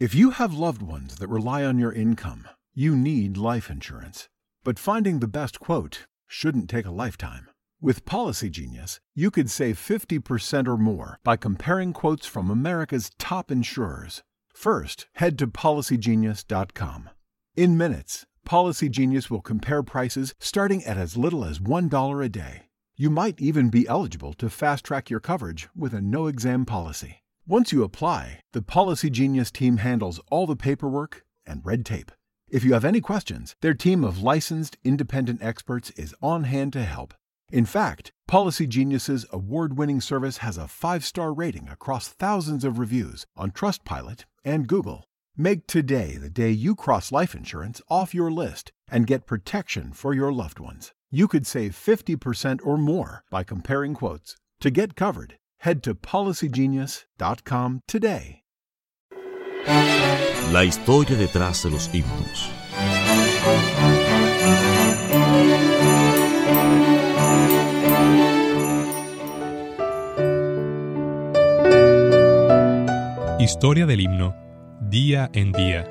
If you have loved ones that rely on your income, you need life insurance. But finding the best quote shouldn't take a lifetime. With Policy Genius, you could save 50% or more by comparing quotes from America's top insurers. First, head to policygenius.com. In minutes, Policy Genius will compare prices starting at as little as $1 a day. You might even be eligible to fast track your coverage with a no exam policy. Once you apply, the Policy Genius team handles all the paperwork and red tape. If you have any questions, their team of licensed independent experts is on hand to help. In fact, Policy Genius's award-winning service has a 5-star rating across thousands of reviews on Trustpilot and Google. Make today the day you cross life insurance off your list and get protection for your loved ones. You could save 50% or more by comparing quotes. To get covered, head to policygenius.com today. La historia detrás de los himnos. Historia del himno, día en día.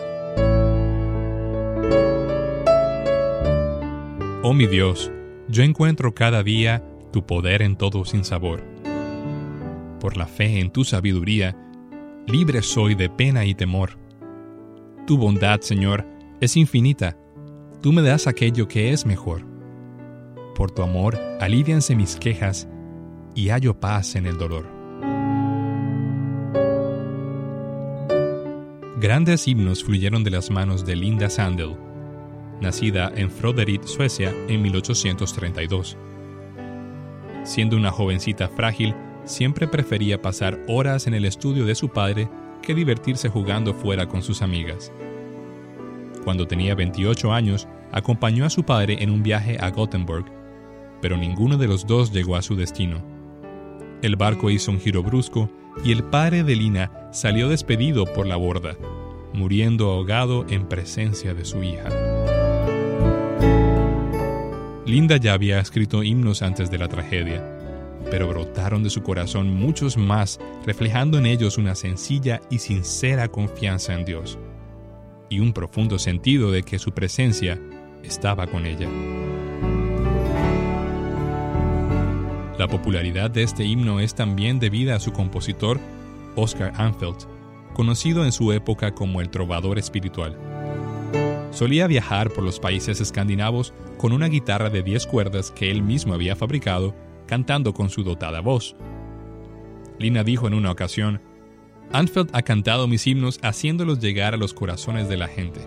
Oh mi Dios, yo encuentro cada día tu poder en todo sin sabor. Por la fe en tu sabiduría, libre soy de pena y temor. Tu bondad, Señor, es infinita. Tú me das aquello que es mejor. Por tu amor, alivianse mis quejas y hallo paz en el dolor. Grandes himnos fluyeron de las manos de Linda Sandel, nacida en Froderit, Suecia, en 1832. Siendo una jovencita frágil, siempre prefería pasar horas en el estudio de su padre que divertirse jugando fuera con sus amigas. Cuando tenía 28 años, acompañó a su padre en un viaje a Gothenburg, pero ninguno de los dos llegó a su destino. El barco hizo un giro brusco y el padre de Lina salió despedido por la borda, muriendo ahogado en presencia de su hija. Linda ya había escrito himnos antes de la tragedia, pero brotaron de su corazón muchos más, reflejando en ellos una sencilla y sincera confianza en Dios, y un profundo sentido de que su presencia estaba con ella. La popularidad de este himno es también debida a su compositor, Oscar Anfeld, conocido en su época como el trovador espiritual. Solía viajar por los países escandinavos con una guitarra de 10 cuerdas que él mismo había fabricado, cantando con su dotada voz. Lina dijo en una ocasión, Anfeld ha cantado mis himnos haciéndolos llegar a los corazones de la gente.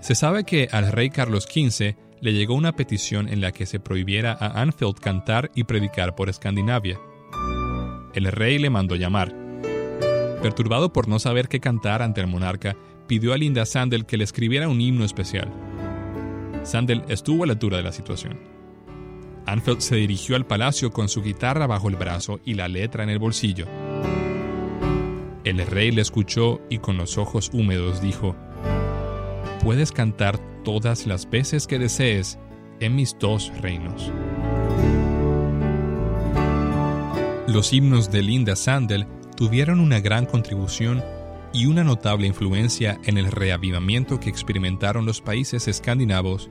Se sabe que al rey Carlos XV le llegó una petición en la que se prohibiera a Anfield cantar y predicar por Escandinavia. El rey le mandó llamar. Perturbado por no saber qué cantar ante el monarca, pidió a Linda Sandel que le escribiera un himno especial. Sandel estuvo a la altura de la situación. Anfield se dirigió al palacio con su guitarra bajo el brazo y la letra en el bolsillo. El rey le escuchó y con los ojos húmedos dijo, puedes cantar todas las veces que desees en mis dos reinos. Los himnos de Linda Sandel tuvieron una gran contribución y una notable influencia en el reavivamiento que experimentaron los países escandinavos